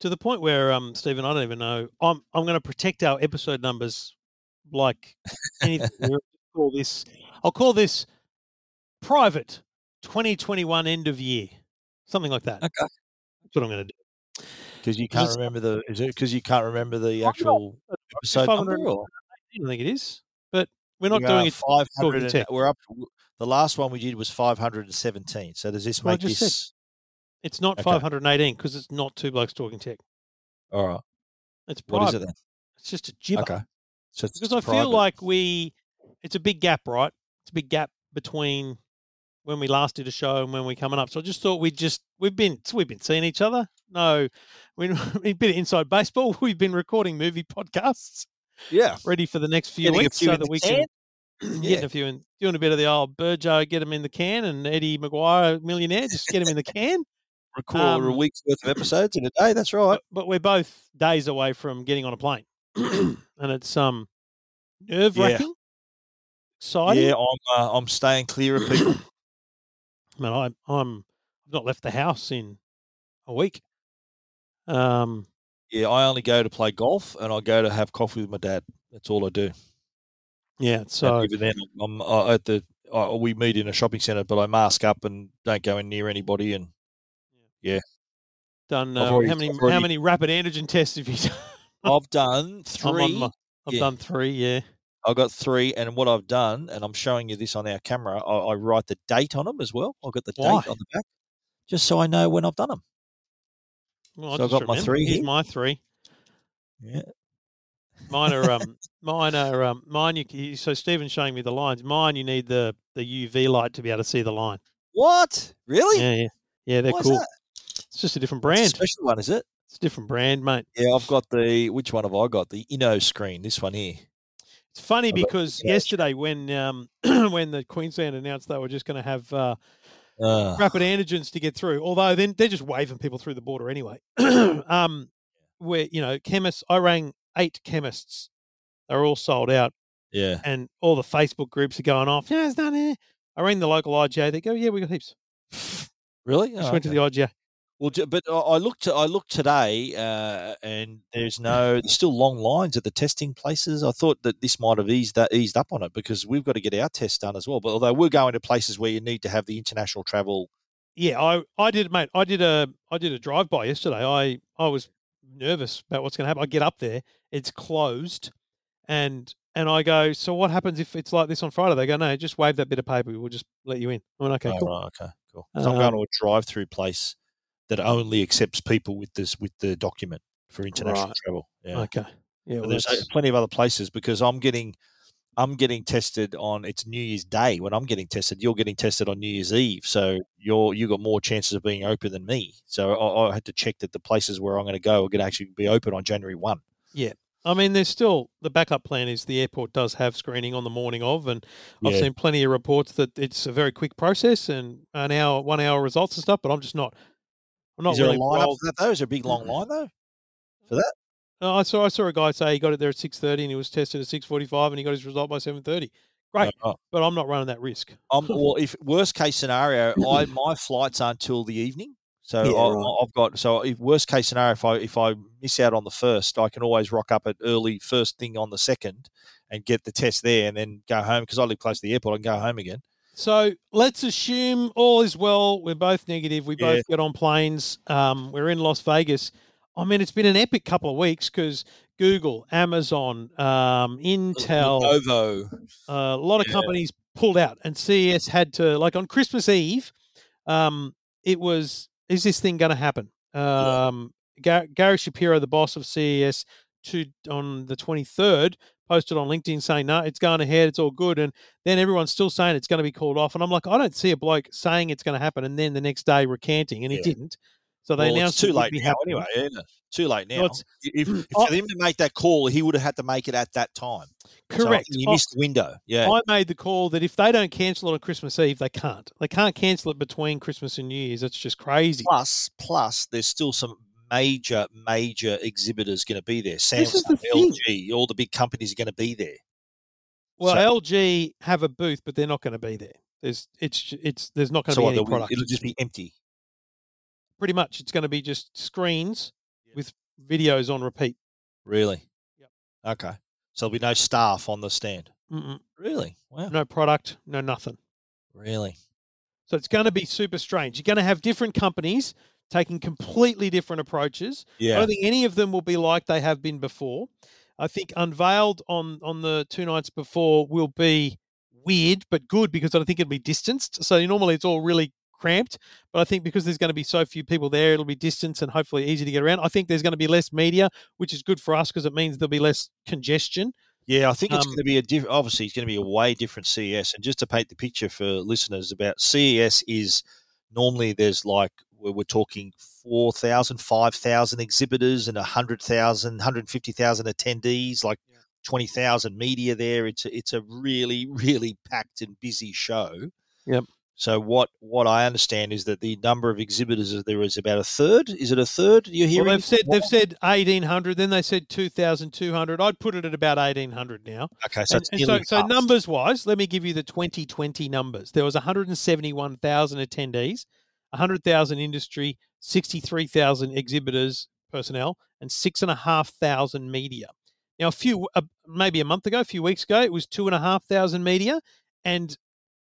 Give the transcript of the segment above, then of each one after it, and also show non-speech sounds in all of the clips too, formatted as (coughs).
to the point where um Stephen, I don't even know. I'm I'm going to protect our episode numbers like anything. (laughs) We'll call this. I'll call this private 2021 end of year, something like that. Okay. That's what I'm going to do. Because you can't remember the is it because you can't remember the not- actual episode number or I don't think it is, but we're not We doing it. 500 talking and- tech. we're up the last one we did was 517 so does this make said- this It's not Okay. 518 because it's not two blokes talking tech. all right It's private. is it then It's just a gibber. okay so because I feel like we, it's a big gap, right? It's a big gap between when we last did a show and when we're coming up. So I just thought we'd just we've been we've been seeing each other. No, (laughs) we, we've been inside baseball. (laughs) We've been recording movie podcasts, yeah ready for the next few Getting weeks, few so that we can. can (clears throat) (clears throat) Yeah. getting a few and doing a bit of the old Burjo, get him in the can, and Eddie McGuire millionaire, just get him in the can. Record a Um, week's worth of (clears throat) episodes in a day that's right But, but we're both days away from getting on a plane, (clears throat) (clears throat) and it's um nerve wracking, exciting. yeah i'm uh, i'm staying clear of people Man, I, I'm I've not left the house in a week. Um, yeah i only go to play golf and i go to have coffee with my dad that's all i do yeah. And So even then i'm uh, at the uh, we meet in a shopping center but i mask up and don't go in near anybody and done. Uh, already- how many already- how many rapid antigen tests have you (laughs) done? i've done I'm three my- I've yeah. done three. Yeah. I've got three, and what I've done, and I'm showing you this on our camera, I, I write the date on them as well. I've got the Why? date on the back, just so I know when I've done them. Well, So I've got my remember. three Here's here. my three. Yeah. Mine are (laughs) um mine are um mine. You, so Stephen's showing me the lines. Mine you need the the UV light to be able to see the line. What? Really? Yeah, yeah, yeah. They're Why cool. It's just a different It's a brand. special one, is it? It's a different brand, mate. Yeah, I've got the. Which one have I got? The Inno screen. This one here. It's funny I've because yesterday when um (clears throat) when the Queensland announced they were just going to have uh, Uh, rapid antigens to get through. Although then they're just waving people through the border anyway. (clears throat) um, where you know chemists, I rang eight chemists. They're all sold out, yeah. and all the Facebook groups are going off. Yeah, it's not here. I rang the local IGA. They go, yeah, we got heaps. Really? Just Oh, went to okay. the IGA. Well, but I looked. I looked today, uh, and there's no. There's still long lines at the testing places. I thought that this might have eased that eased up on it because we've got to get our tests done as well. But although we're going to places where you need to have the international travel. Yeah, I, I did, mate. I did a I did a drive by yesterday. I I was nervous about what's going to happen. I get up there, it's closed, and and I go, so what happens if it's like this on Friday? They go, no, just wave that bit of paper. We'll just let you in. I went, okay, Oh, cool. right, okay, cool. I'm going to a drive-through place that only accepts people with this with the document for international Right. travel. Yeah, Okay, yeah. Well, there's that's- plenty of other places because I'm getting. I'm getting tested on it's New Year's Day when I'm getting tested. You're getting tested on New Year's Eve, so you're you got more chances of being open than me. So I, I had to check that the places where I'm going to go are going to actually be open on January one. Yeah. I mean, there's still the backup plan is the airport does have screening on the morning of, and I've Yeah. seen plenty of reports that it's a very quick process and an hour, one hour results and stuff. But I'm just not. I'm not Is there really a line up for that though? Is there a big long line though for that? No, I saw I saw a guy say he got it there at six thirty and he was tested at six forty five and he got his result by seven thirty. Great, Oh, but I'm not running that risk. Um, (laughs) well, if worst case scenario, I my flights aren't till the evening, so Yeah, I, right. I've got so if worst case scenario, if I if I miss out on the first, I can always rock up at early first thing on the second and get the test there, and then go home because I live close to the airport. I can go home again. So let's assume all is well. We're both negative. We Yeah. both get on planes. Um, we're in Las Vegas. I mean, it's been an epic couple of weeks because Google, Amazon, um, Intel, Lenovo, uh, a lot of Yeah. companies pulled out, and CES had to like on Christmas Eve. Um, it was is this thing going to happen? Um, Gar- Gary Shapiro, the boss of CES, to on the twenty third, posted on LinkedIn saying, "No, it's going ahead. It's all good." And then everyone's still saying it's going to be called off. And I'm like, I don't see a bloke saying it's going to happen, and then the next day recanting, and he Yeah. didn't. So they well, announced it's too late now. happening. Anyway, it? too late now. If, (clears throat) if I- for him to make that call, he would have had to make it at that time. Correct. he I- missed the window. Yeah, I made the call that if they don't cancel it on Christmas Eve, they can't. They can't cancel it between Christmas and New Year's. That's just crazy. plus plus there's still some major major exhibitors going to be there samsung the thing. lg all the big companies are going to be there Well, So- LG have a booth, but they're not going to be there. There's it's it's there's not going to so be any product. it'll just be empty Pretty much, it's going to be just screens with videos on repeat. Really? Yep. Okay. So there'll be no staff on the stand. Mm-mm. Really? Wow. No product, no nothing. Really? So it's going to be super strange. You're going to have different companies taking completely different approaches. Yeah. I don't think any of them will be like they have been before. I think unveiled on on the two nights before will be weird but good because I don't think it'll be distanced. So normally it's all really cramped, but I think because there's going to be so few people there, it'll be distanced and hopefully easy to get around. I think there's going to be less media, which is good for us because it means there'll be less congestion. Yeah, I think it's Um, going to be a diff- obviously it's going to be a way different CES. And just to paint the picture for listeners about CES is normally there's like we're, we're talking 4,000, 5,000 exhibitors and 100,000, 150,000 attendees, like Yeah. 20,000 media there. It's a, it's a really (laughs) really packed and busy show. Yep. So what what I understand is that the number of exhibitors there is about a third. Is it a third? You're Well, they've said they've said 1800, then they said 2200. I'd put it at about 1800 now. okay, so And, it's and so, so numbers wise, let me give you the 2020 numbers. There was 171,000 attendees, 100,000 industry, 63,000 exhibitors personnel, and six and a half thousand media. Now, a few, uh, maybe a month ago, a few weeks ago, it was two and a half thousand media, and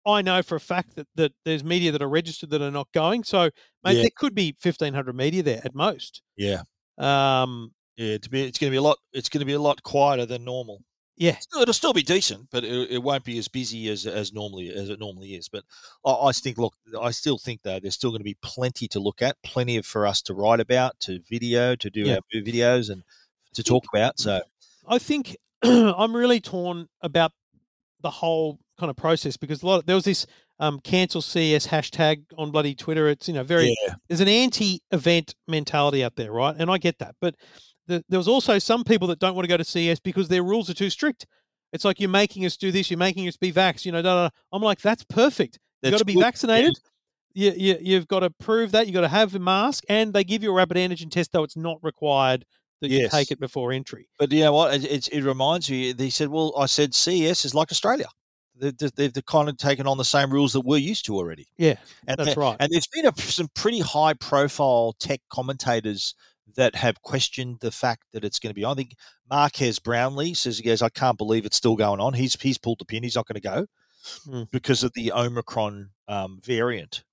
I know for a fact that, that there's media that are registered that are not going. So, mate, Yeah. there could be 1,500 media there at most. Yeah, Um, yeah. To be, it's going to be a lot. It's going to be a lot quieter than normal. Yeah, it'll still be decent, but it, it won't be as busy as as normally as it normally is. But I, I think, look, I still think though there's still going to be plenty to look at, plenty of for us to write about, to video, to do Yeah. our videos and to talk about. So I think (clears throat) I'm really torn about the whole kind of process because a lot of, there was this um, cancel CS hashtag on bloody Twitter. It's you know very yeah, there's an anti-event mentality out there, right? And I get that, but the, there was also some people that don't want to go to CES because their rules are too strict. It's like you're making us do this, you're making us be vax, you know. Da, da, da. I'm like, that's perfect. You've got to be good. vaccinated. You, you, you've got to prove that. You've got to have a mask, and they give you a rapid antigen test, though it's not required that you take it before entry. But you know what? It, it, it reminds me. They said, "Well, I said CES is like Australia. They've, they've, they've kind of taken on the same rules that we're used to already." Yeah, And that's right. And there's been a, some pretty high profile tech commentators that have questioned the fact that it's going to be. I think Marques Brownlee says he goes, I can't believe it's still going on. He's he's pulled the pin. He's not going to go Hmm. because of the Omicron um, variant.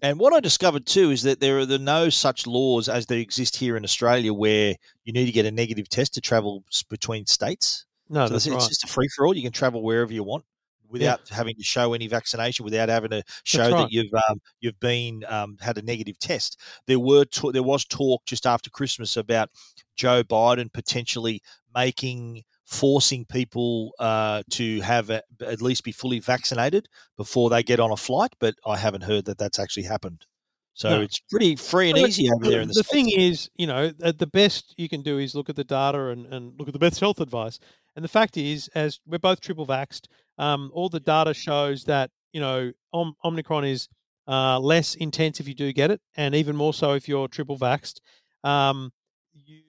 And what I discovered too is that there are the no such laws as they exist here in Australia, where you need to get a negative test to travel between states. No, So that's it's, right. it's just a free for all. You can travel wherever you want without having to show any vaccination, without having to show right. that you've um, you've been um, had a negative test. There were ta- there was talk just after Christmas about Joe Biden potentially making forcing people uh, to have a, at least be fully vaccinated before they get on a flight, but I haven't heard that that's actually happened. So No. it's pretty free and easy over there in the, the thing is, you know, the best you can do is look at the data and, and look at the best health advice. And the fact is, as we're both triple vaxxed, um, all the data shows that, you know, Om- Omicron is uh, less intense if you do get it, and even more so if you're triple vaxxed. Um, you,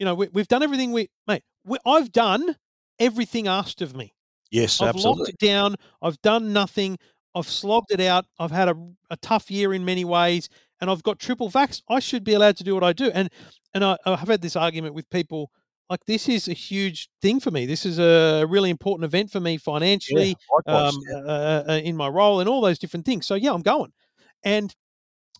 you know, we, we've done everything we, mate, we, I've done everything asked of me. yes, I've absolutely. locked it down. I've done nothing. I've slogged it out. I've had a, a tough year in many ways, and I've got triple vax. I should be allowed to do what I do. And and I, I've had this argument with people like this is a huge thing for me. This is a really important event for me Yeah, financially, likewise, um, yeah. uh, uh, in my role, and all those different things. So yeah, I'm going, and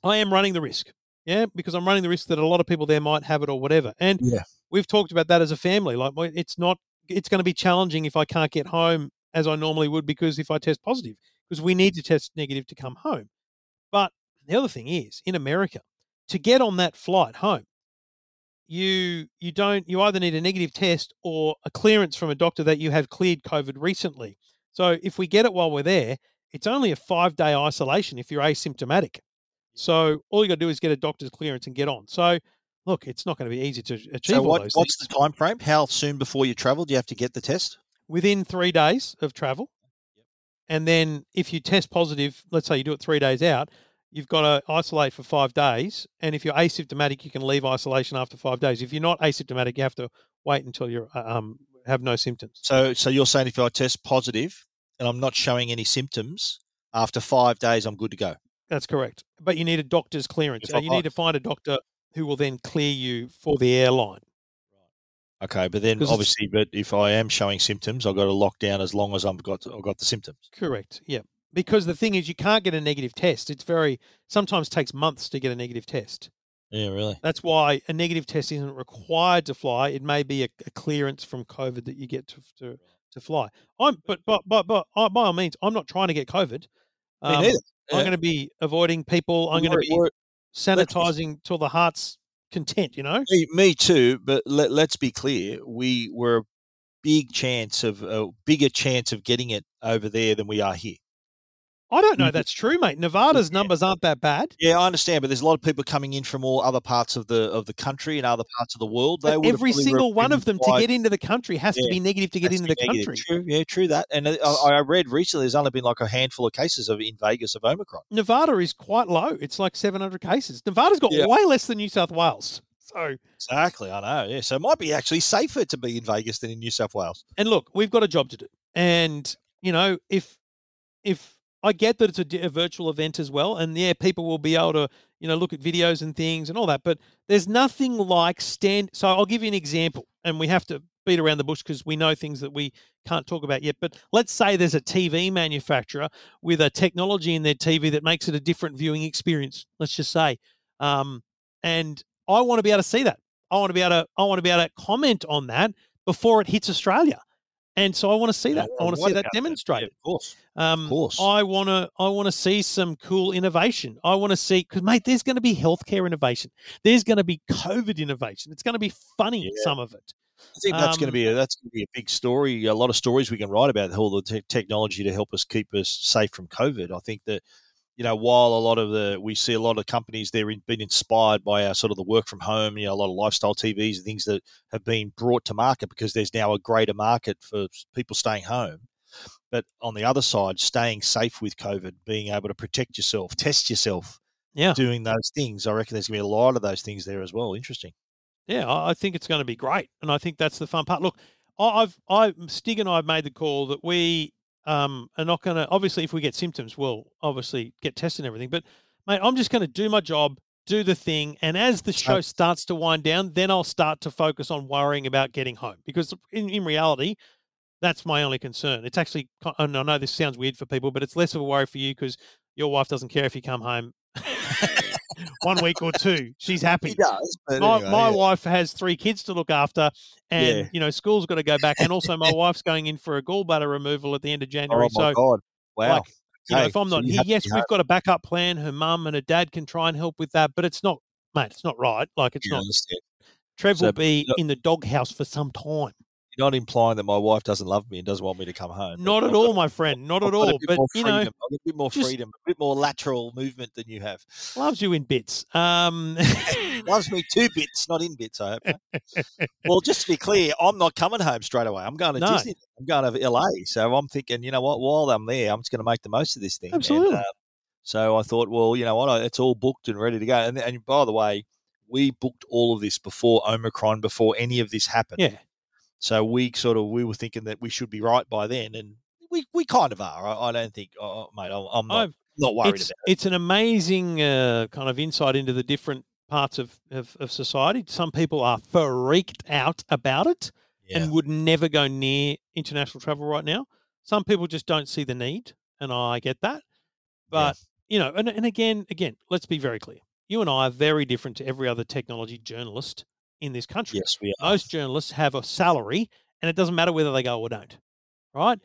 I am running the risk. Yeah, because I'm running the risk that a lot of people there might have it or whatever. And Yeah. we've talked about that as a family. Like, it's not. It's going to be challenging if I can't get home as I normally would because if I test positive, because we need to test negative to come home. But the other thing is, in America, to get on that flight home, you you don't you either need a negative test or a clearance from a doctor that you have cleared COVID recently. So if we get it while we're there, it's only a five day isolation if you're asymptomatic. So all you got to do is get a doctor's clearance and get on. So look, it's not going to be easy to achieve So all what, what's things the time frame? How soon before you travel do you have to get the test? within three days of travel. And then if you test positive, let's say you do it three days out, you've got to isolate for five days. And if you're asymptomatic, you can leave isolation after five days. If you're not asymptomatic, you have to wait until you um, have no symptoms. So so you're saying if I test positive and I'm not showing any symptoms after five days, I'm good to go. That's correct. But you need a doctor's clearance. So you need to find a doctor who will then clear you for the airline. Okay, but then obviously, but if I am showing symptoms, I've got to lock down as long as I've got I've got the symptoms. Correct. Yeah. Because the thing is, you can't get a negative test. It's very sometimes takes months to get a negative test. Yeah, really. That's why a negative test isn't required to fly. It may be a, a clearance from COVID that you get to to, to fly. I'm, but but but but by all means, I'm not trying to get COVID. Me Um, neither. I'm going to be avoiding people. I'm going to be sanitizing till the heart's content. You know. Me, me too, but let, let's be clear. We were a big chance of a bigger chance of getting it over there than we are here. I don't know Mhm. that's true, mate. Nevada's Yeah. numbers aren't that bad. Yeah, I understand, but there's a lot of people coming in from all other parts of the of the country and other parts of the world. They But would have every single one of them to get into the country has to be negative to get into to the negative. country. True, yeah, true that. And uh, I, I read recently there's only been like a handful of cases of in Vegas of Omicron. Nevada is quite low. It's like 700 cases. Nevada's got Yeah. way less than New South Wales. So, Exactly, I know. Yeah, so it might be actually safer to be in Vegas than in New South Wales. and look, we've got a job to do. And you know, if if I get that it's a, a virtual event as well, and yeah, people will be able to you know look at videos and things and all that, but there's nothing like stand. So I'll give you an example, and we have to beat around the bush because we know things that we can't talk about yet. But let's say there's a TV manufacturer with a technology in their TV that makes it a different viewing experience. Let's just say, um, and I want to be able to see that. I want to be able to. I want to be able to comment on that before it hits Australia. And so I want to see that. I want to see that demonstrated. of course. Um, course. I want to. I want to see some cool innovation. I want to see because, mate, there's going to be healthcare innovation. There's going to be COVID innovation. It's going to be funny. Yeah. Some of it. I think that's going Um, to be a, that's going to be a big story. A lot of stories we can write about all the te- technology to help us keep us safe from COVID. I think that you know while a lot of the we see a lot of companies they're in, been inspired by our sort of the work from home, you know, a lot of lifestyle TVs and things that have been brought to market because there's now a greater market for people staying home. But on the other side, staying safe with COVID, being able to protect yourself, test yourself, Yeah. doing those things. I reckon there's going to be a lot of those things there as well. Interesting. Yeah, I think it's going to be great, and I think that's the fun part. Look, I- I've I Stig and I have made the call that we um are not going to. Obviously, if we get symptoms, we'll obviously get tested and everything. But mate, I'm just going to do my job, do the thing, and as the show starts to wind down, then I'll start to focus on worrying about getting home because in in reality. That's my only concern. It's actually, and I know this sounds weird for people, but it's less of a worry for you because your wife doesn't care if you come home one week or two. She's (laughs) happy. He does. My, anyway, my yeah. wife has three kids to look after, and Yeah. you know school's got to go back, and also my (laughs) wife's going in for a gallbladder removal at the end of oh January. Oh my so, god! Wow. like, you know, if I'm not here, yes, we've got a backup plan. Her mum and her dad can try and help with that, but it's not, mate. It's not right. Like it's I not. understand. Trev So, will be look- in the doghouse for some time. You're not implying that my wife doesn't love me and doesn't want me to come home. Not at all, my friend. Not (laughs) I've at all. But you know, a bit more freedom, a bit more lateral movement than you have. loves you in bits. Um, (laughs) Loves me two bits, not in bits. I hope. (laughs) well, just to be clear, I'm not coming home straight away. I'm going to No. Disney. I'm going to LA. So I'm thinking, you know what? While I'm there, I'm just going to make the most of this thing. And, Absolutely. uh, so I thought, well, you know what? It's all booked and ready to go. And, and by the way, we booked all of this before Omicron, before any of this happened. yeah, So we sort of we were thinking that we should be right by then, and we, we kind of are. I, I don't think, oh, mate, I'm not, not worried it's, about it. it's an amazing uh, kind of insight into the different parts of, of, of society. Some people are freaked out about it Yeah. and would never go near international travel right now. Some people just don't see the need, and I get that. But you know, and, and again, again, let's be very clear. You and I are very different to every other technology journalist in this country. yes, we are. Most journalists have a salary, and it doesn't matter whether they go or don't, right?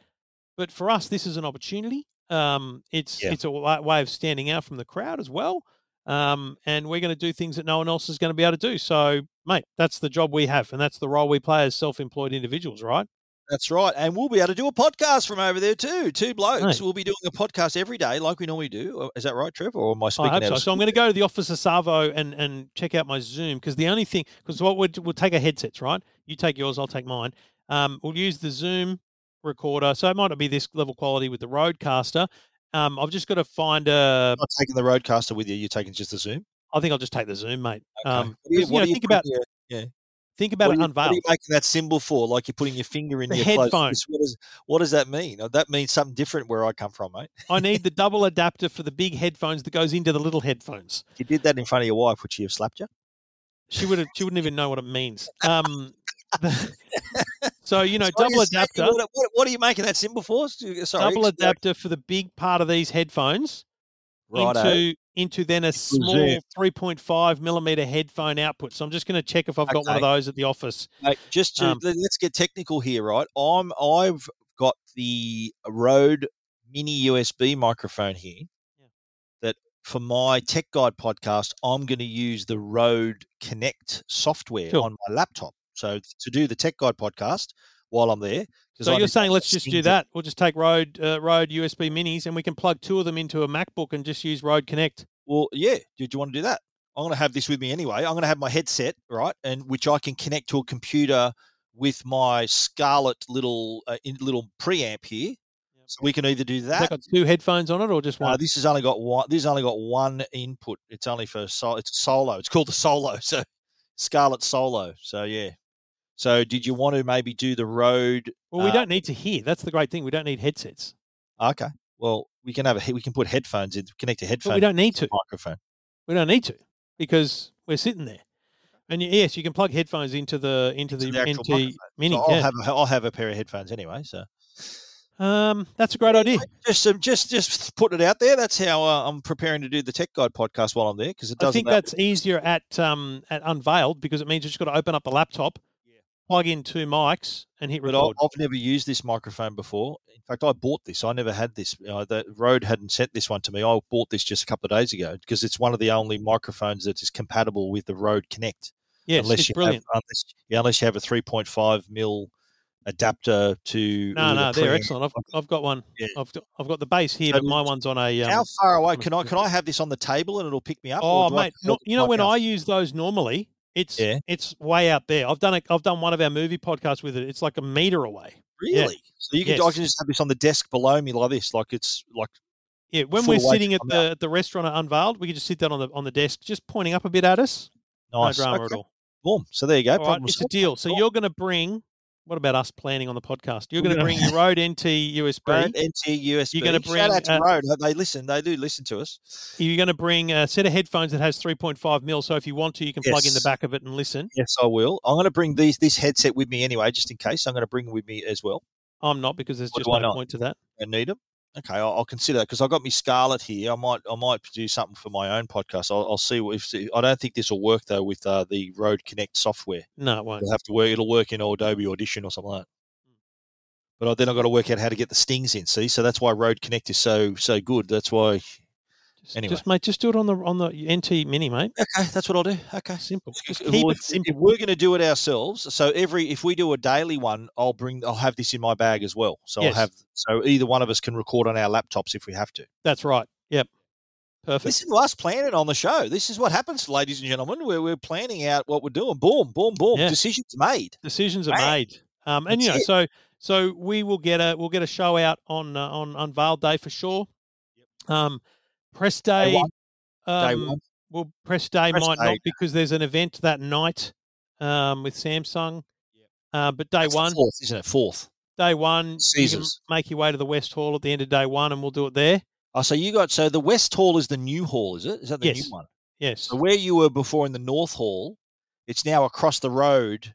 But for us, this is an opportunity. Um, it's Yeah. it's a way of standing out from the crowd as well, um, and we're going to do things that no one else is going to be able to do. So, mate, that's the job we have, and that's the role we play as self-employed individuals, right? That's right, and we'll be able to do a podcast from over there too. Two blokes. Mate. We'll be doing a podcast every day, like we normally do. Uh, Is that right, Trevor? Or am I I speaking hope out so. So I'm going to go to the office of Savo and and check out my Zoom because the only thing because what we'll, we'll take our headsets, right? You take yours, I'll take mine. Um, we'll use the Zoom recorder, so it might not be this level quality with the RodeCaster. Um, I've just got to find a. not taking the RodeCaster with you. You're taking just the Zoom. I think I'll just take the Zoom, mate. Okay. Um, you- you know, think about your- think about what, it you, what are you making that symbol for? Like you're putting your finger in The your headphones. What does what does that mean? Oh, That means something different where I come from, mate. I need the (laughs) double adapter for the big headphones that goes into the little headphones. If you did that in front of your wife, would she have slapped you? she would have. She wouldn't even know what it means. Um, (laughs) so you know, (laughs) So double adapter, What, what, what are you making that symbol for? Sorry, double adapter for the big part of these headphones Righto. into into then a small 3.5 millimeter headphone output. So I'm just going to check if I've got one of those at the office. Mate, just to Um, let- let's get technical here, right? I'm I've got the Rode Mini USB microphone here. Yeah. That for my Tech Guide podcast, I'm going to use the Rode Connect software Sure. on my laptop. So to do the Tech Guide podcast while I'm there, So I you're saying let's just do that. We'll just take Rode uh, Rode USB minis and we can plug two of them into a MacBook and just use Rode Connect. Well, yeah. Did you want to do that? I'm going to have this with me anyway. I'm going to have my headset, right, and which I can connect to a computer with my Scarlett little uh, in, little preamp here. So we can either do that. got two headphones on it or just Uh, one? this has only got one. This has only got one input. It's only for sol- it's solo. It's called the solo. (laughs) So Scarlett Solo. So yeah. So did you want to maybe do the road? well, we uh, don't need to hear. That's the great thing. We don't need headsets. Okay. Well, we can have a we can put headphones in, connect to But we don't need to microphone. We don't need to because we're sitting there. And yes, you can plug headphones into the into Into the, the NT. Mini. So I'll yeah. have a, I'll have a pair of headphones anyway. So um, that's a great idea. just um, just just putting it out there. That's how uh, I'm preparing to do the Tech Guide podcast while I'm there because it I doesn't. think that's easier at um at unveiled because it means you just got to open up the laptop. Plug in two mics, and hit But record. I've never used this microphone before. In fact, I bought this. I never had this. Uh, the Rode hadn't sent this one to me. I bought this just a couple of days ago because it's one of the only microphones that is compatible with the Rode Connect. yes, unless it's you brilliant. have unless, yeah, unless you have a 3.5 mil adapter to. No, no, they're excellent. I've, I've got one. Yeah. I've got, I've got the base here, So but my one's on a. Um, How far away can I can I have this on the table and it'll pick me up? Oh, I mate, no, you know when mouth? I use those normally, it's Yeah. it's way out there. I've done it. I've done one of our movie podcasts with it. It's like a meter away. yeah. really so you can I can just have this on the desk below me like this, like it's like Yeah, when we're sitting at the at the rrestaurant at Unveiled, we can just sit down on the on the desk, just pointing up a bit at us. nice. No drama Okay, at all. Boom. So there you go. Right, it's a deal. So you're going to bring. What about us planning on the podcast? You're going to bring (laughs) your Rode NT USB. Rode NT USB. You're gonna bring Shout out to uh, Rode. They listen. They do listen to us. You're going to bring a set of headphones that has 3.5 mil. So if you want to, you can plug in the back of it and listen. Yes, I will. I'm going to bring these this headset with me anyway, just in case. I'm going to bring it with me as well. I'm not because there's just no point to that. I need them. Okay, I'll, I'll consider that because I've got me Scarlett here. I might I might do something for my own podcast. I'll, I'll see if I don't think this will work though with uh, the Rode Connect software. No, it won't. It'll have to work. It'll work in Adobe Audition or something like that. But then I've got to work out how to get the stings in. See, so that's why Rode Connect is so so good. That's why. Just, Anyway. just mate, just do it on the on the NT Mini, mate. Okay, that's what I'll do. Okay. Simple. Just keep if, it if simple. we're going to do it ourselves, so every if we do a daily one, I'll bring I'll have this in my bag as well. So Yes. I'll have so either one of us can record on our laptops if we have to. That's right. Yep. Perfect. Listen to us planning on the show. This is what happens, ladies and gentlemen. We're, we're planning out what we're doing. Boom, boom, boom. Yeah. Decisions made. decisions are Bang. made. Um, and That's you know, it. so so we will get a we'll get a show out on uh, on Unveiled Day for sure. Um, press day. Day um, one. well, press day Press might day. not because there's an event that night um, with Samsung. Yep. Uh, but day That's one, fourth, isn't it? Fourth. day one, you can make your way to the West Hall at the end of day one, and we'll do it there. Oh, so you got so the West Hall is the new hall, is it? Is that the Yes. new one? Yes, So where you were before in the North Hall, it's now across the road,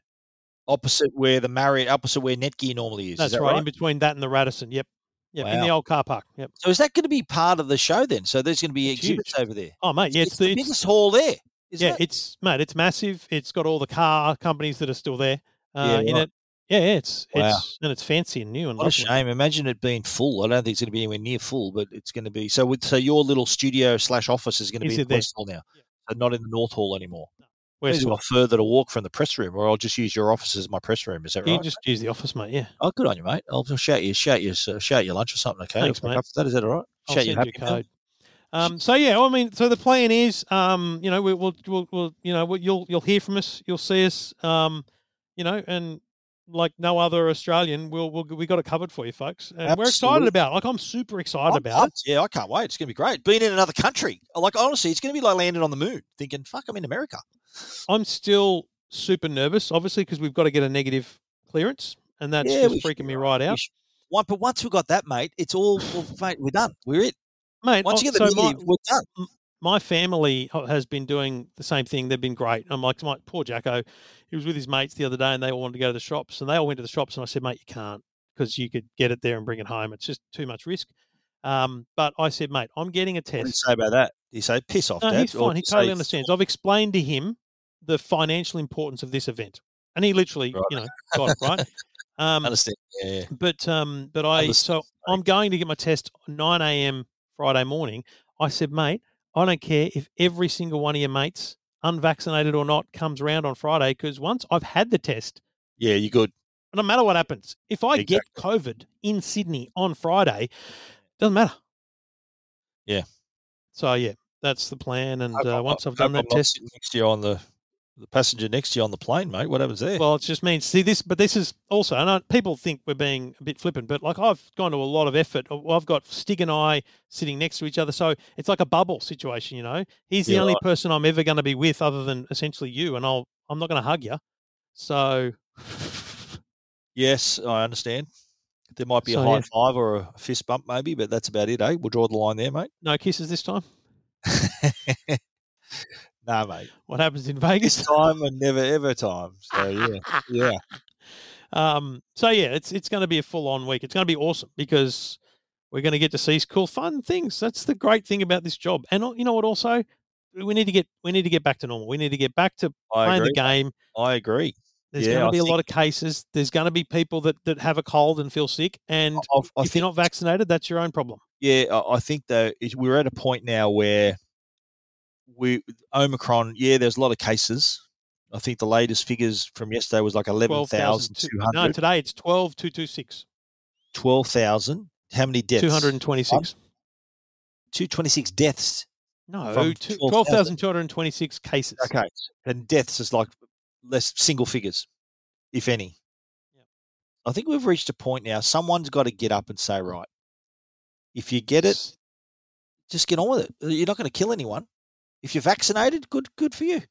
opposite where the Marriott, opposite where Netgear normally is. that's is that right, right? In between that and the Radisson. Yep. Yep. In the old car park. Yep. So is that going to be part of the show then? So there's going to be It's exhibits huge. over there. Oh mate, yeah, it's, it's, the the it's, biggest hall there. Isn't yeah, it? it's mate, it's massive. It's got all the car companies that are still there uh, Yeah, in right. it. Yeah, yeah, it's Wow. it's and it's fancy and new and What a shame! Imagine it being full. I don't think it's going to be anywhere near full, but it's going to be. So, with, so your little studio slash office is going to Is be in the? West Hall now, so not in the North Hall anymore. West Maybe. Further to walk from the press room, or I'll just use your office as my press room. Is that You right? can just use the office, mate. Yeah, Oh, good on you, mate. I'll just shout you, shout you, uh, shout you lunch or something. Okay, thanks, mate. That, is that all right? I'll shout send you code. Um, so yeah, I mean, so the plan is, um, you know, we, we'll, we'll, we'll, you know, we'll, you'll, you'll hear from us, you'll see us, um, you know, and like no other Australian, we'll, we'll, we got it covered for you, folks, and we're excited about. it. Like, I'm super excited I'm about it. Yeah, I can't wait. It's going to be great. Being in another country, like honestly, it's going to be like landing on the moon. Thinking, fuck, I'm in America. I'm still super nervous, obviously, because we've got to get a negative clearance, and that's Yeah, just we should freaking me right. out, One, but once we got that, mate, it's all, well, mate, we're done. We're it. mate. Once oh, you get the so my- negative, we're done. My family has been doing the same thing. They've been great. I'm like, my poor Jacko, he was with his mates the other day, and they all wanted to go to the shops, and they all went to the shops, and I said, mate, you can't because you could get it there and bring it home. It's just too much risk. Um, but I said, mate, I'm getting a test. What do you say about that? Do you say piss off, No, Dad? he's fine. He totally understands. I've explained to him the financial importance of this event, and he literally, Right. you know, got it right. (laughs) Um, Understand? Yeah, yeah. but um, but I Understood, so I'm going to get my test 9 a.m. Friday morning. I said, mate, I don't care if every single one of your mates, unvaccinated or not, comes around on Friday because once I've had the test, Yeah, you're good. no matter what happens, if I get COVID in Sydney on Friday, doesn't matter. Yeah. So yeah, that's the plan. And uh, once I've done that I'm test, next you on the the passenger next to you on the plane, mate. What happens there? Well, it just means see this, but this is also, and I, people think we're being a bit flippant, but like I've gone to a lot of effort. Uh, I've got Stig and I sitting next to each other, so it's like a bubble situation. You know, he's the only right. person I'm ever going to be with, other than essentially you, and I'll I'm not going to hug you. So (laughs) yes, I understand. There might be So, a high yeah. five or a fist bump, maybe, but that's about it, eh? We'll draw the line there, mate. no kisses this time. (laughs) no, mate. What happens in Vegas? (laughs) time and never ever time. So yeah, yeah. (laughs) Um, so yeah, it's it's going to be a full on week. It's going to be awesome because we're going to get to see cool, fun things. That's the great thing about this job. And uh, you know what? Also, we need to get we need to get back to normal. We need to get back to I playing agree. the game. I agree. There's Yeah, going to I be a lot of cases. There's going to be people that, that have a cold and feel sick. And I, I if you're not vaccinated, that's your own problem. Yeah, I I think though we're at a point now where we Omicron. Yeah, there's a lot of cases. I think the latest figures from yesterday was like eleven thousand two No, today it's 12,226. 12,000. How many deaths? 226. 226 deaths. No, From two- 12,000. 12,226 cases. Okay. And deaths is like less single figures, if any. Yep. I think we've reached a point now. Someone's got to get up and say, right, if you get it, just get on with it. You're not going to kill anyone. If you're vaccinated, good, good for you.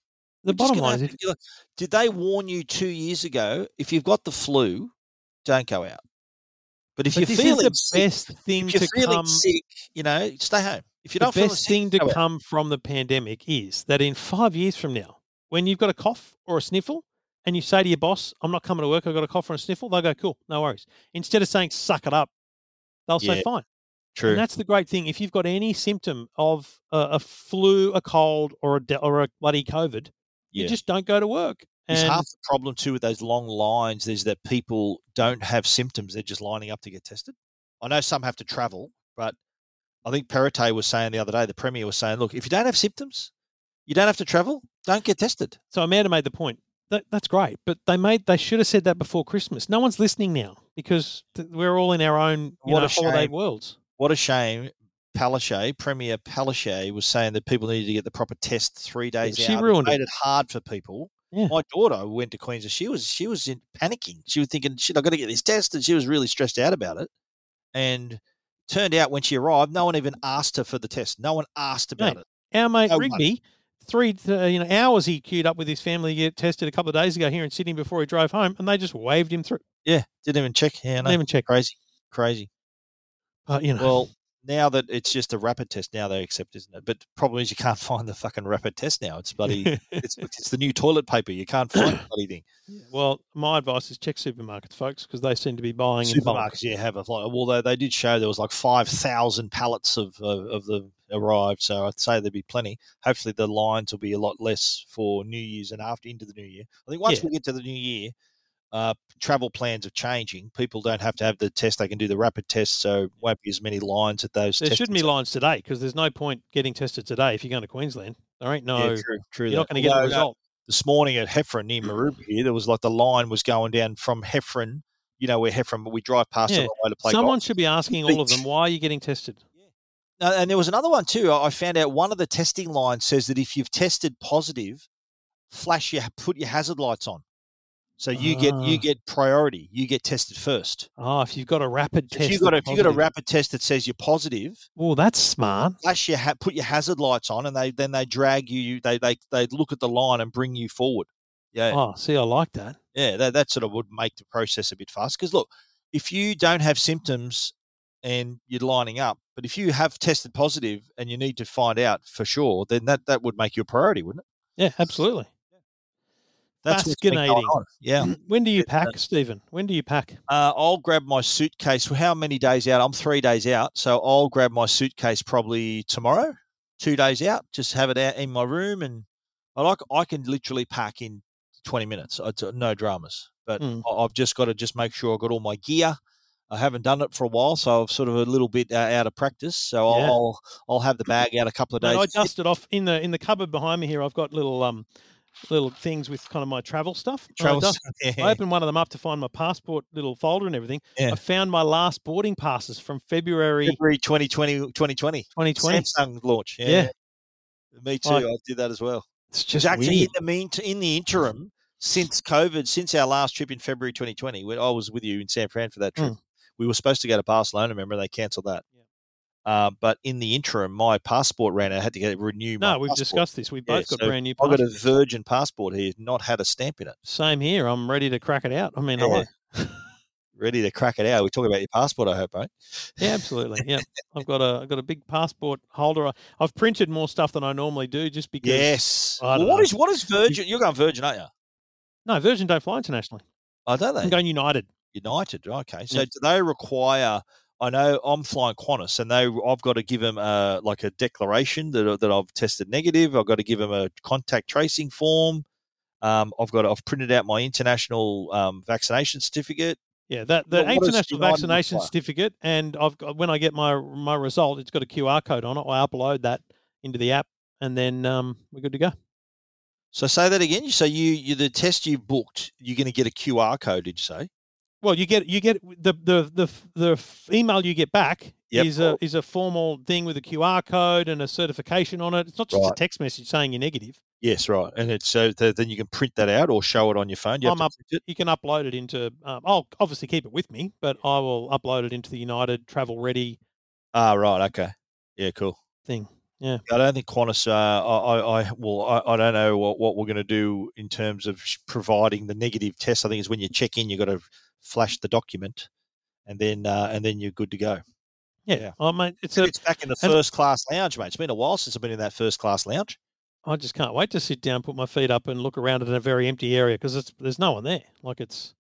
The We're bottom line is, if, did they warn you two years ago? If you've got the flu, don't go out. But if but you're feeling the sick, best thing if you're to feeling come. sick, you know, stay home. If you the don't feel best sick, thing to go out. come from the pandemic is that in five years from now, when you've got a cough or a sniffle, and you say to your boss, "I'm not coming to work. I've got a cough or a sniffle," they'll go, "Cool, no worries." Instead of saying "suck it up," they'll say, "Fine." True. And that's the great thing. If you've got any symptom of a, a flu, a cold, or a de- or a bloody COVID, Yeah. you just don't go to work. It's half the problem too with those long lines is that people don't have symptoms; they're just lining up to get tested. I know some have to travel, but I think Perrottet was saying the other day, the Premier was saying, "Look, if you don't have symptoms, you don't have to travel. Don't get tested." so Amanda made the point. That, that's great, but they made they should have said that before Christmas. No one's listening now because th- we're all in our own you What know, holiday worlds. What a shame. Palaszczuk, Premier Palaszczuk, was saying that people needed to get the proper test three days she out. She ruined it. made it hard for people. Yeah. My daughter went to Queensland. She was she was in panicking. She was thinking, "Shit, I got to get this test," and she was really stressed out about it. And turned out when she arrived, no one even asked her for the test. No one asked about Mate, it. Our mate No one. Three uh, you know hours he queued up with his family to get tested a couple of days ago here in Sydney before he drove home, and they just waved him through. Yeah, didn't even check. Yeah, no, Didn't even check. crazy, crazy. But you know, Well, now that it's just a rapid test, now they accept, isn't it? But the problem is you can't (laughs) find the fucking rapid test now. It's bloody. (laughs) it's it's the new toilet paper. You can't find the (coughs) bloody thing. well, my advice is check supermarkets, folks, because they seem to be buying in. Supermarkets, yeah, have a lot. Well, they, did show there was like five thousand pallets of, of of them arrived. So I'd say there'd be plenty. Hopefully, the lines will be a lot less for New Year's and after into the New Year. I think once Yeah. we get to the New Year, uh, travel plans are changing. People don't have to have the test; they can do the rapid test. So won't be as many lines at those. There shouldn't be lines today because there's no point getting tested today if you're going to Queensland. There ain't no. Yeah, true, true. you're not going to get a no, result. this morning at Heffron near (clears throat) Maroubra here, there was like the line was going down from Heffron. You know where Heffron, we drive past Yeah. it on the way to play Someone golf. should be asking all of them why are you getting tested. Uh, and there was another one too. I I found out one of the testing lines says that if you've tested positive, flash your put your hazard lights on, so you get you Ah. get priority. You get tested first. Oh, if you've got a rapid test, if you got a, if you got a rapid test that says you're positive, well, that's smart. flash your ha- put your hazard lights on, and they then they drag you. They they they look at the line and bring you forward. Yeah, Oh, see, I like that. yeah, that, that sort of would make the process a bit fast. Because look, if you don't have symptoms and you're lining up. But if you have tested positive and you need to find out for sure, then that that would make you a priority, wouldn't it? Yeah, absolutely. That's what's been going Fascinating. on. Yeah. When do you Yeah, pack, Stephen? When do you pack? Uh, I'll grab my suitcase. How many days out? I'm three days out, so I'll grab my suitcase probably tomorrow. Two days out, just have it out in my room, and I like I can literally pack in 20 minutes. It's uh, no dramas, but Mm. I've just got to just make sure I've got all my gear. I haven't done it for a while, so I'm sort of a little bit uh, out of practice. So I'll, Yeah. I'll I'll have the bag out a couple of days. I dusted off in the in the cupboard behind me here. I've got little um little things with kind of my travel stuff. I Travel dust- yeah. I opened one of them up to find my passport little folder and everything. Yeah. I found my last boarding passes from February February 2020, 2020. 2020. Samsung launch. Yeah. Yeah. Me too. Like- I did that as well. It's Just actually in the mean in the interim since COVID, since our last trip in February 2020, when I was with you in San Fran for that trip. Mm. We were supposed to go to Barcelona. Remember, they cancelled that. Yeah. Uh, but in the interim, my passport ran. out. I had to get renew. No, we've passport. discussed this. We Yeah, both got so brand new Passports. I've got a. Virgin passport here, not had a stamp in it. Same here. I'm ready to crack it out. I mean, Yeah. (laughs) Ready to crack it out. We talk about your passport. I hope, right? Yeah, absolutely. Yeah, I've got a I've got a big passport holder. I've printed more stuff than I normally do, just because. Yes. Well, what know. is what is Virgin? You're going Virgin, aren't you? No, Virgin don't fly internationally. Oh, don't they? I'm going United. United. Okay. So Yeah. do they require? I know I'm flying Qantas, and they I've got to give them uh, like a declaration that that I've tested negative. I've got to give them a contact tracing form. Um, I've got I've printed out my international um, vaccination certificate. Yeah, that the what international vaccination certificate, and I've got when I get my my result, it's got a QR code on it. I upload that into the app, and then um, we're good to go. So say that again. So you you the test you booked, you're going to get a QR code. Did you say? Well, you get you get the the the the email you get back Yep. is a is a formal thing with a QR code and a certification on it. It's not just a text message saying you're negative. Yes, right. And it's so th- then you can print that out or show it on your phone. You up- You can upload it into. Um, I'll obviously keep it with me, but I will upload it into the United Travel Ready Ah, right. Okay. Yeah, cool. thing. Yeah, I don't think Qantas. Uh, I, I, I, well, I, I don't know what, what we're going to do in terms of providing the negative test. I think is when you check in, you got to flash the document, and then uh, and then you're good to go. yeah. Yeah. I mean, it's a. It's back in the first class lounge, mate. It's been a while since I've been in that first class lounge. I just can't wait to sit down, put my feet up, and look around at a very empty area because it's there's no one there. Like it's,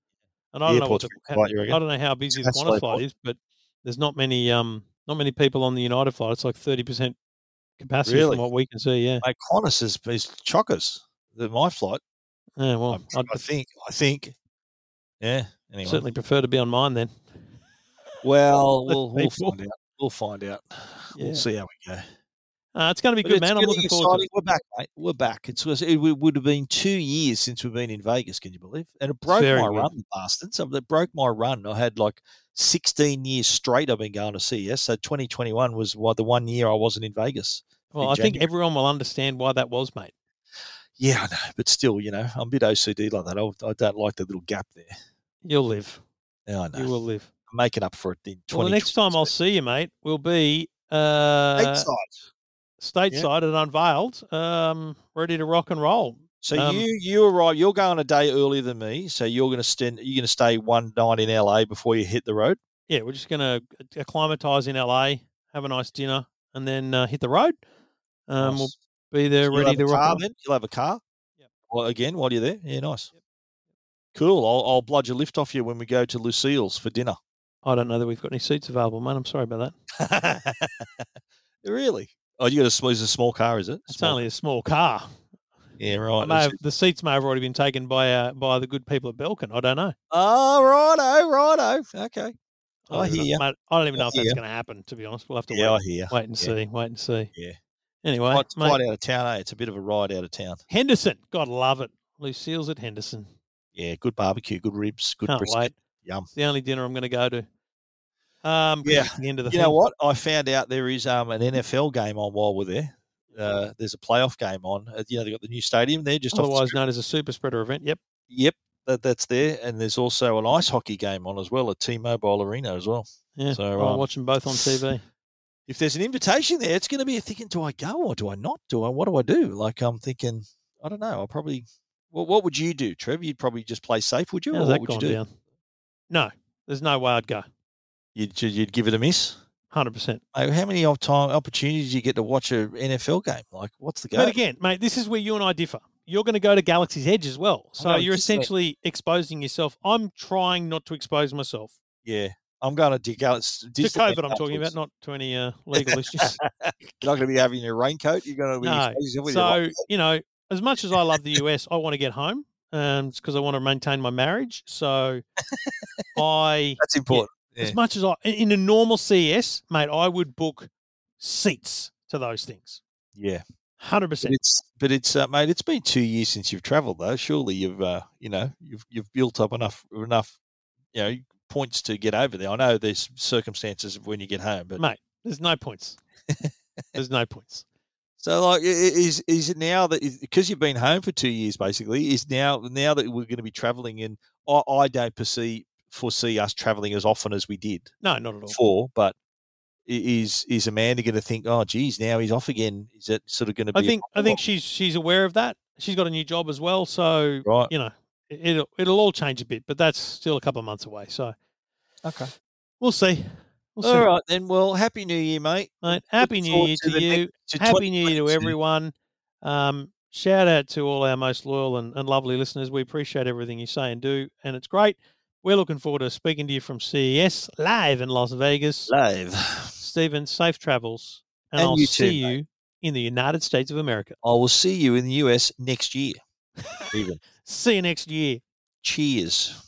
and I The don't know what the, how- quiet, you reckon? I don't know how busy the That's Qantas flight is, but there's not many um not many people on the United flight. It's like thirty percent capacity Really? from what we can see. Yeah, Mate, Qantas is, is chockers. The my flight. yeah. Well, I, I think. I think. Yeah. Anyway. certainly prefer to be on mine then. Well, (laughs) we'll, we'll find out. We'll find out. Yeah. We'll see how we go. Uh, it's going to be But good, man. I'm getting looking forward to it. We're back, mate. We're back. It's, was- it would have been two years since we've been in Vegas. Can you believe? And it broke very my weird. run, the bastards. So It broke my run. I had like 16 years straight. I've been going to CES. So 2021 was what the one year I wasn't in Vegas. Well, in I think everyone will understand why that was, mate. Yeah, I know, but still, you know, I'm a bit OCD like that. I, I don't like the little gap there. You'll live. Yeah, I know. You will live. I'm making up for it in 20. Well, the next time I'll see you, mate, will be uh, stateside and unveiled, um, ready to rock and roll. So Um, you you arrive. You're going a day earlier than me. So you're going to spend. You're going to stay one night in LA before you hit the road. Yeah, we're just going to acclimatise in LA, have a nice dinner, and then uh, hit the road. Um, We'll Nice. be there So ready to rock. car then. You'll have a car. Yep. Well, again, while you're there, yeah, nice. Yep. Cool. I'll, I'll bludge a lift off you when we go to Lucille's for dinner. I don't know that we've got any seats available, man. I'm sorry about that. (laughs) really? Oh, you got a small, it's a small car, is it? It's Small- only a small car. yeah, right. have, the seats may have already been taken by uh, by the good people at Belkin. I don't know. Oh, righto, righto. Okay. I don't hear you. mate, I don't even know I if that's going to happen. To be honest, we'll have to Yeah, I wait, hear. wait and Yeah. see. Wait and see. Yeah. Anyway, Quite, mate, quite out of town, eh? It's a bit of a ride out of town. Henderson, God love it. Lucille's at Henderson. Yeah, good barbecue, good ribs, good Can't brisket. wait. Yum. It's the only dinner I'm going to go to. Um, Yeah. the end of the You thing. know what? I found out there is um, an NFL game on while we're there. Uh, there's a playoff game on. Uh, you know, they've got the new stadium there just off the Otherwise known as a super spreader event. Yep. Yep, that, that's there. And there's also an ice hockey game on as well at T-Mobile Arena as well. Yeah. So, I'll um, watch them both on TV. If there's an invitation there, it's going to be a thinking: Do I go or do I not? Do I? What do I do? Like I'm thinking, I don't know. I'll probably. Well, what would you do, Trev? You'd probably just play safe, would you? How's or that what would gone you do? down? No, there's no way I'd go. You'd you'd give it a miss. Hundred percent. Mate, how many time opportunities do you get to watch a NFL game? Like, what's the go? But again, mate, this is where you and I differ. You're going to go to Galaxy's Edge as well, so you're essentially exposing yourself. I'm trying not to expose myself yeah, I'm going to dig out. to COVID. I'm talking about, not to any uh, (laughs) legal issues. You're not going to be having your raincoat. You're going to be No. So you know, as much as I love the US, I want to get home, um, because I want to maintain my marriage. So (laughs) I, That's important. Yeah. as much as I, in a normal CES, mate, I would book seats to those things. Yeah, hundred percent. it's but it's uh, mate. It's been two years since you've travelled though. Surely you've uh, you know you've you've built up enough enough you know points to get over there. I know there's circumstances of when you get home, but Mate, there's no points. (laughs) there's no points. So, like, is is it now that because you've been home for two years, basically, is now now that we're going to be travelling, and I, I don't perceive foresee us travelling as often as we did No, not at all. before. But is is Amanda going to think, oh, geez, now he's off again? Is that sort of going to be? I think I think she's she's aware of that. She's got a new job as well, so right. you know it- it'll it'll all change a bit, but that's still a couple of months away. So Okay. we'll see. We'll. All right then. Well, happy New Year, mate. Mate, happy New Year to to you. next- to happy New Year to everyone. Um, shout out to all our most loyal and, and lovely listeners. We appreciate everything you say and do, and it's great. We're looking forward to speaking to you from CES live in Las Vegas. Live. Stephen, safe travels, and, And I'll you see too, you in the United States of America. I will see you in the US next year. (laughs) Even. See you next year. Cheers.